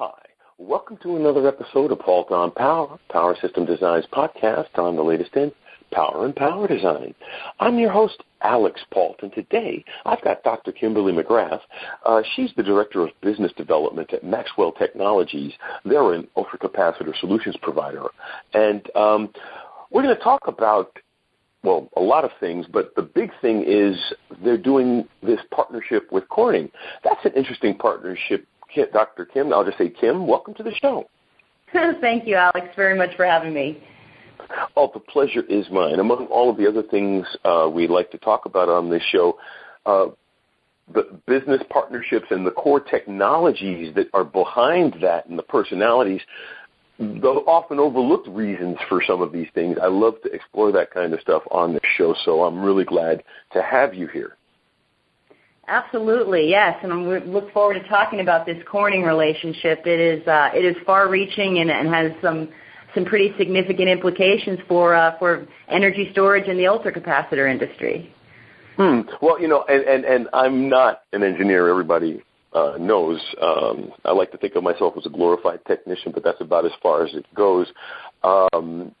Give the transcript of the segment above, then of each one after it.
Hi. Welcome to another episode of Pault on Power, Power System Design's podcast on the latest in power and power design. I'm your host, Alex Pault, and today I've got Dr. Kimberly McGrath. Uh, she's the Director of Business Development at Maxwell Technologies. They're an ultracapacitor solutions provider. And um, we're going to talk about well, a lot of things, but the big thing is they're doing this partnership with Corning. That's an interesting partnership, Dr. Kim. I'll just say, Kim, welcome to the show. Thank you, Alex, very much for having me. Oh, the pleasure is mine. Among all of the other things uh, we like to talk about on this show, uh, the business partnerships and the core technologies that are behind that and the personalities, the often overlooked reasons for some of these things. I love to explore that kind of stuff on the show, so I'm really glad to have you here. Absolutely, yes, and we look forward to talking about this Corning relationship. It is uh, it is far-reaching and, and has some some pretty significant implications for uh, for energy storage in the ultracapacitor industry. Hmm. Well, you know, and, and, and I'm not an engineer. Everybody uh, knows. Um, I like to think of myself as a glorified technician, but that's about as far as it goes. Um,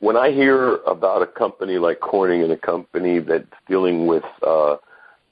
when I hear about a company like Corning and a company that's dealing with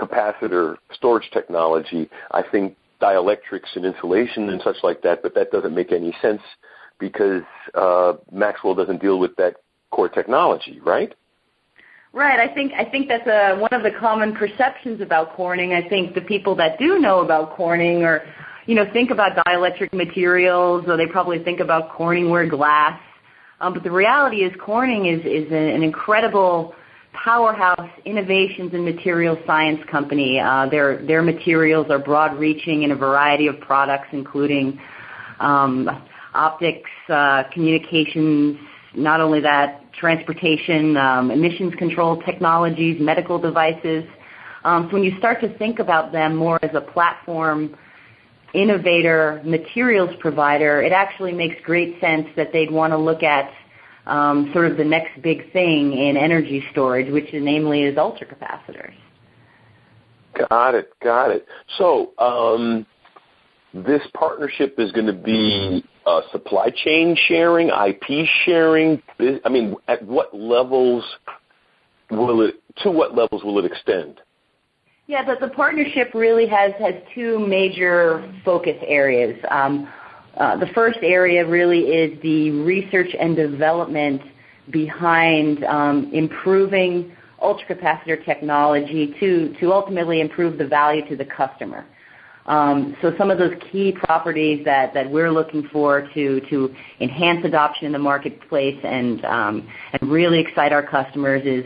capacitor storage technology, I think dielectrics and insulation and such like that, but that doesn't make any sense because uh, Maxwell doesn't deal with that core technology, right? Right. I think I think that's a, one of the common perceptions about Corning. I think the people that do know about Corning or you know think about dielectric materials or they probably think about Corningware glass. Um, but the reality is Corning is is an incredible powerhouse innovations and material science company. Uh, their their materials are broad reaching in a variety of products, including um, optics, uh, communications, not only that, transportation, um, emissions control technologies, medical devices. Um, when you start to think about them more as a platform innovator, materials provider, it actually makes great sense that they'd want to look at um, sort of the next big thing in energy storage, which is namely is ultracapacitors. Got it. Got it. So um, this partnership is going to be uh, supply chain sharing, IP sharing. I mean, at what levels will it? To what levels will it extend? Yeah, the, the partnership really has has two major focus areas. Um, the first area really is the research and development behind um, improving ultracapacitor technology to, ultimately improve the value to the customer. Um, so some of those key properties that, we're looking for to, enhance adoption in the marketplace and, um, and really excite our customers is,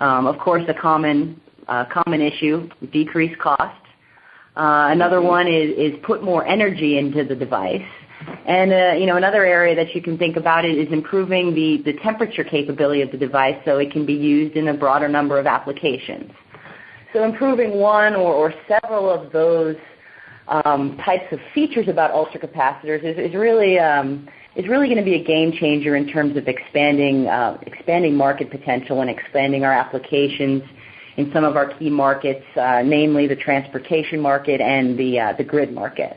of course, a common, uh, common issue, decrease cost. Uh, another one is put more energy into the device. And uh, you know, another area that you can think about it is improving the, temperature capability of the device so it can be used in a broader number of applications. So improving one or, several of those um, types of features about ultracapacitors is, is really um, going to be a game changer in terms of expanding uh, expanding market potential and expanding our applications in some of our key markets, uh, namely the transportation market and the the grid market.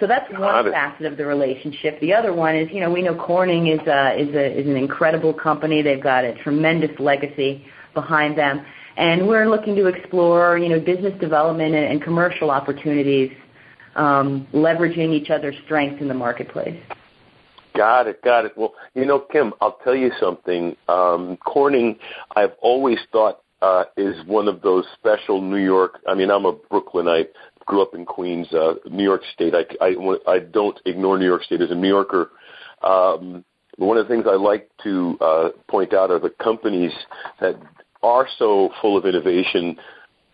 So that's one facet of the relationship. The other one is, you know, we know Corning is a, is a is an incredible company. They've got a tremendous legacy behind them, and we're looking to explore, you know, business development and, and commercial opportunities, um, leveraging each other's strengths in the marketplace. Got it, got it. Well, you know, Kim, I'll tell you something. Um, Corning, I've always thought uh, is one of those special New York. I mean, I'm a Brooklynite grew up in Queens, uh, New York State. I, I, I don't ignore New York State as a New Yorker. Um, one of the things I like to uh, point out are the companies that are so full of innovation,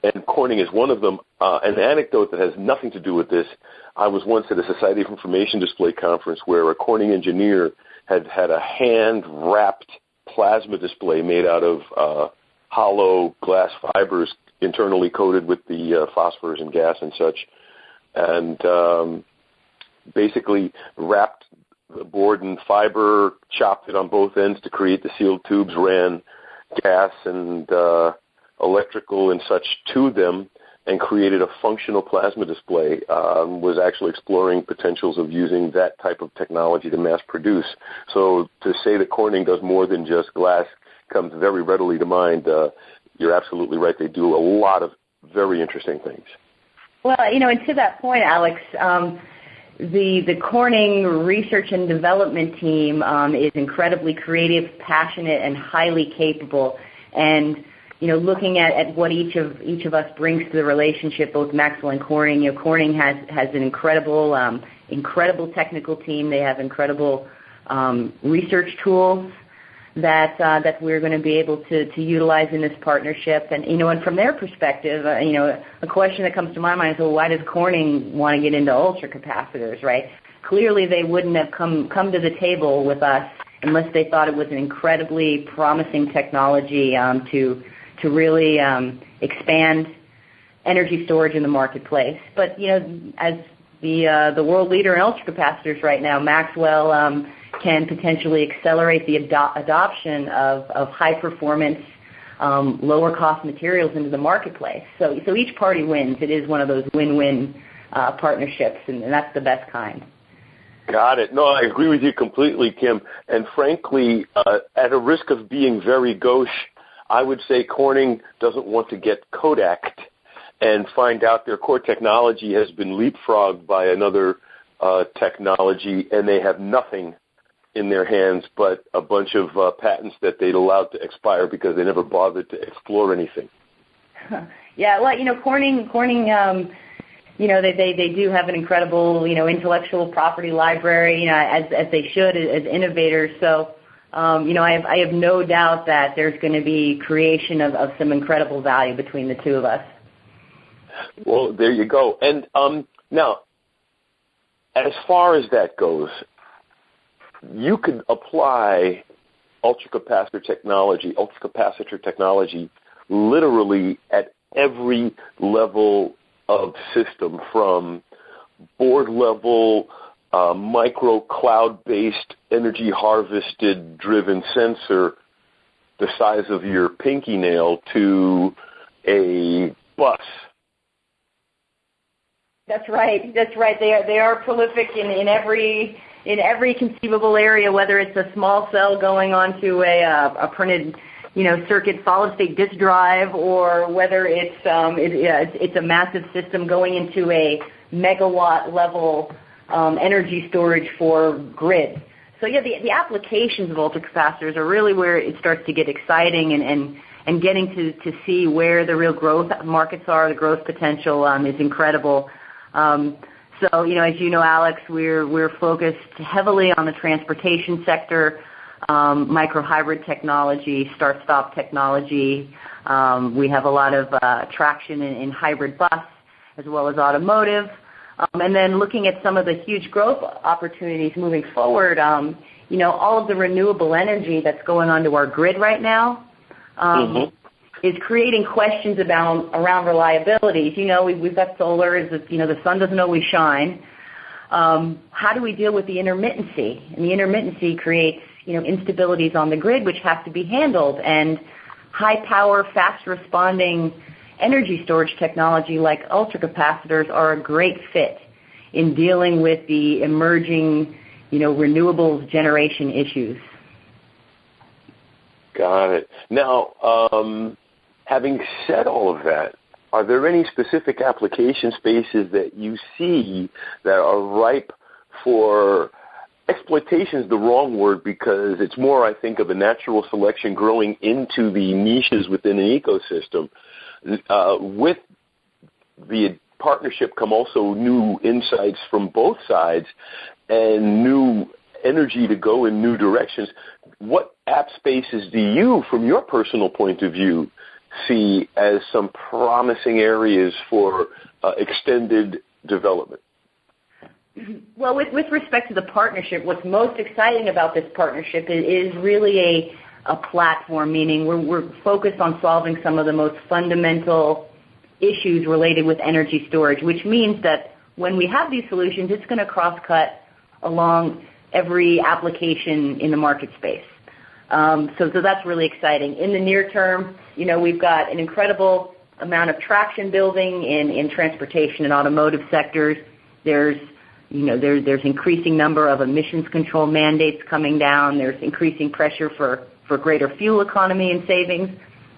and Corning is one of them. Uh, an anecdote that has nothing to do with this. I was once at a Society of Information Display conference where a Corning engineer had had a hand-wrapped plasma display made out of uh, hollow glass fibers internally coated with the uh, phosphorus and gas and such, and um, basically wrapped the board in fiber, chopped it on both ends to create the sealed tubes, ran gas and uh, electrical and such to them, and created a functional plasma display, um, was actually exploring potentials of using that type of technology to mass produce. So to say that Corning does more than just glass comes very readily to mind. Uh, you're absolutely right. They do a lot of very interesting things. Well, you know, and to that point, Alex, um, the the Corning research and development team um, is incredibly creative, passionate, and highly capable. And you know, looking at, at what each of each of us brings to the relationship, both Maxwell and Corning. You know, Corning has has an incredible um, incredible technical team. They have incredible um, research tools that uh, that we're going to be able to utilize in this partnership. And from their perspective, uh, a question that comes to my mind is, well, why does Corning want to get into ultracapacitors, right? Clearly, they wouldn't have come to the table with us unless they thought it was an incredibly promising technology um, to really um, expand energy storage in the marketplace. But as the uh, the world leader in ultracapacitors right now, Maxwell um, can potentially accelerate the adoption of, of high performance, um, lower cost materials into the marketplace. Each party wins. It is one of those win-win uh, partnerships, and, that's the best kind. Got it. No, I agree with you completely, Kim. And frankly, uh, at a risk of being very gauche, I would say Corning doesn't want to get Kodaked and find out their core technology has been leapfrogged by another uh, technology and they have nothing in their hands but a bunch of uh, patents that they'd allowed to expire because they never bothered to explore anything. Yeah, well, you know, Corning, Corning, um, you know, they, they they do have an incredible, you know, intellectual property library, you know, as as they should as innovators. So, um, you know, I have I have no doubt that there's going to be creation of, of some incredible value between the two of us. Well, there you go. And um, now, as far as that goes, you could apply ultracapacitor technology, ultracapacitor technology, literally at every level of system, from board level, uh, micro cloud based energy harvested driven sensor the size of your pinky nail to a bus. That's right. That's right. They are they are prolific in, in every in every conceivable area, whether it's a small cell going onto a, uh, a printed you know, circuit solid state disk drive or whether it's, um, it, yeah, it's, it's a massive system going into a megawatt level um, energy storage for grid. So yeah, the, the applications of ultracapacitors are really where it starts to get exciting and, and, and getting to, to see where the real growth markets are, the growth potential um, is incredible. Um, so, you know, as you know, Alex, we're we're focused heavily on the transportation sector, um, microhybrid technology, start-stop technology. Um, we have a lot of uh, traction in, hybrid bus as well as automotive. And then looking at some of the huge growth opportunities moving forward, you know, all of the renewable energy that's going onto our grid right now. Is creating questions about around reliability. You know, we, we've got solar. Is you know the sun doesn't always shine. Um, how do we deal with the intermittency? And the intermittency creates you know instabilities on the grid, which have to be handled. And high power, fast responding energy storage technology like ultracapacitors are a great fit in dealing with the emerging you know renewables generation issues. Got it. Now, um, Having said all of that, are there any specific application spaces that you see that are ripe for exploitation is the wrong word because it's more, I think, of a natural selection growing into the niches within an ecosystem. Uh, with the partnership come also new insights from both sides and new energy to go in new directions. What app spaces do you, from your personal point of view, see as some promising areas for uh, extended development? Well, with, respect to the partnership, what's most exciting about this partnership is, really a, platform, meaning we're, we're focused on solving some of the most fundamental issues related with energy storage, which means that when we have these solutions, it's going to cross-cut along every application in the market space. Um, that's really exciting. In the near term, you know, we've got an incredible amount of traction building in, transportation and automotive sectors. There's you know, increasing number of emissions control mandates coming down. There's increasing pressure for, greater fuel economy and savings.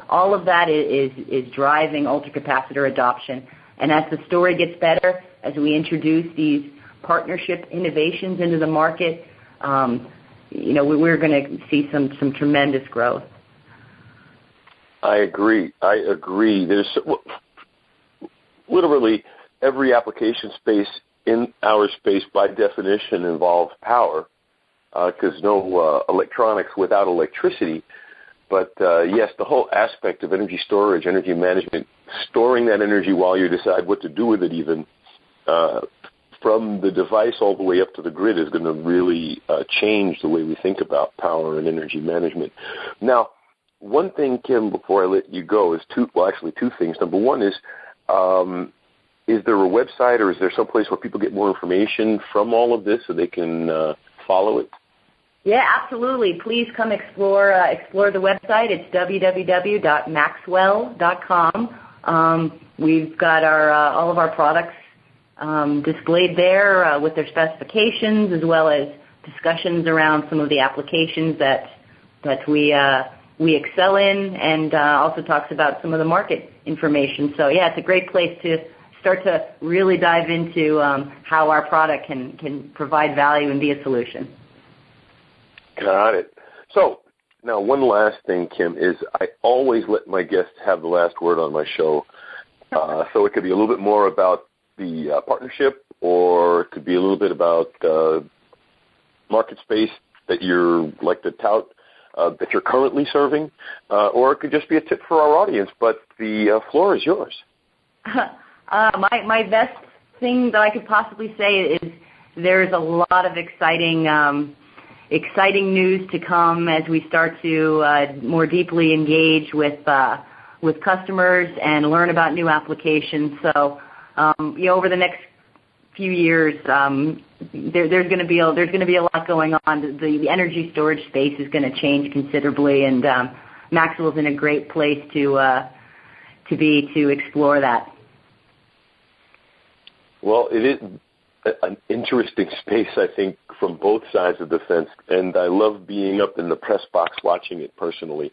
All of that is, driving ultracapacitor adoption. And as the story gets better, as we introduce these partnership innovations into the market, um, we're going to see some some tremendous growth. I agree. I agree. There's literally every application space in our space, by definition, involves power because uh, no uh, electronics without electricity. But uh, yes, the whole aspect of energy storage, energy management, storing that energy while you decide what to do with it, even from the device all the way up to the grid, is going to really uh, change the way we think about power and energy management. Now, one thing, Kim, before I let you go, is two. Well, actually, two things. Number one is, um, is there a website or is there some place where people get more information from all of this so they can uh, follow it? Yeah, absolutely. Please come explore uh, explore the website. It's www.maxwell.com. Um, we've got our uh, all of our products displayed there uh, with their specifications as well as discussions around some of the applications that that we uh, we excel in, and uh, also talks about some of the market information. So yeah, it's a great place to start to really dive into um, how our product can can provide value and be a solution. Got it. So now one last thing, Kim, is I always let my guests have the last word on my show. So it could be a little bit more about the uh, partnership, or it could be a little bit about uh, market space that you're like to tout uh, that you're currently serving, or it could just be a tip for our audience. But the floor is yours. My my best thing that I could possibly say is there's a lot of exciting um, exciting news to come as we start to more deeply engage with with customers and learn about new applications. So, over the next few years, um, there, there's going to be a, lot going on. The, energy storage space is going to change considerably, and um, Maxwell's in a great place uh, to be to explore that. Well, it is an interesting space, I think, from both sides of the fence, and I love being up in the press box watching it personally.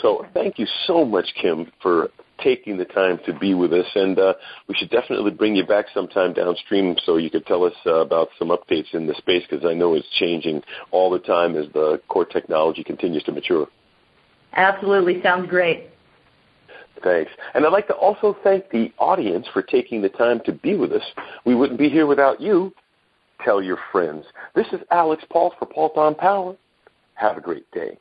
So, thank you so much, Kim, for taking the time to be with us. And uh, we should definitely bring you back sometime downstream so you could tell us uh, about some updates in the space because I know it's changing all the time as the core technology continues to mature. Absolutely. Sounds great. Thanks. And I'd like to also thank the audience for taking the time to be with us. We wouldn't be here without you. Tell your friends. This is Alex Pault for Paul Power. Have a great day.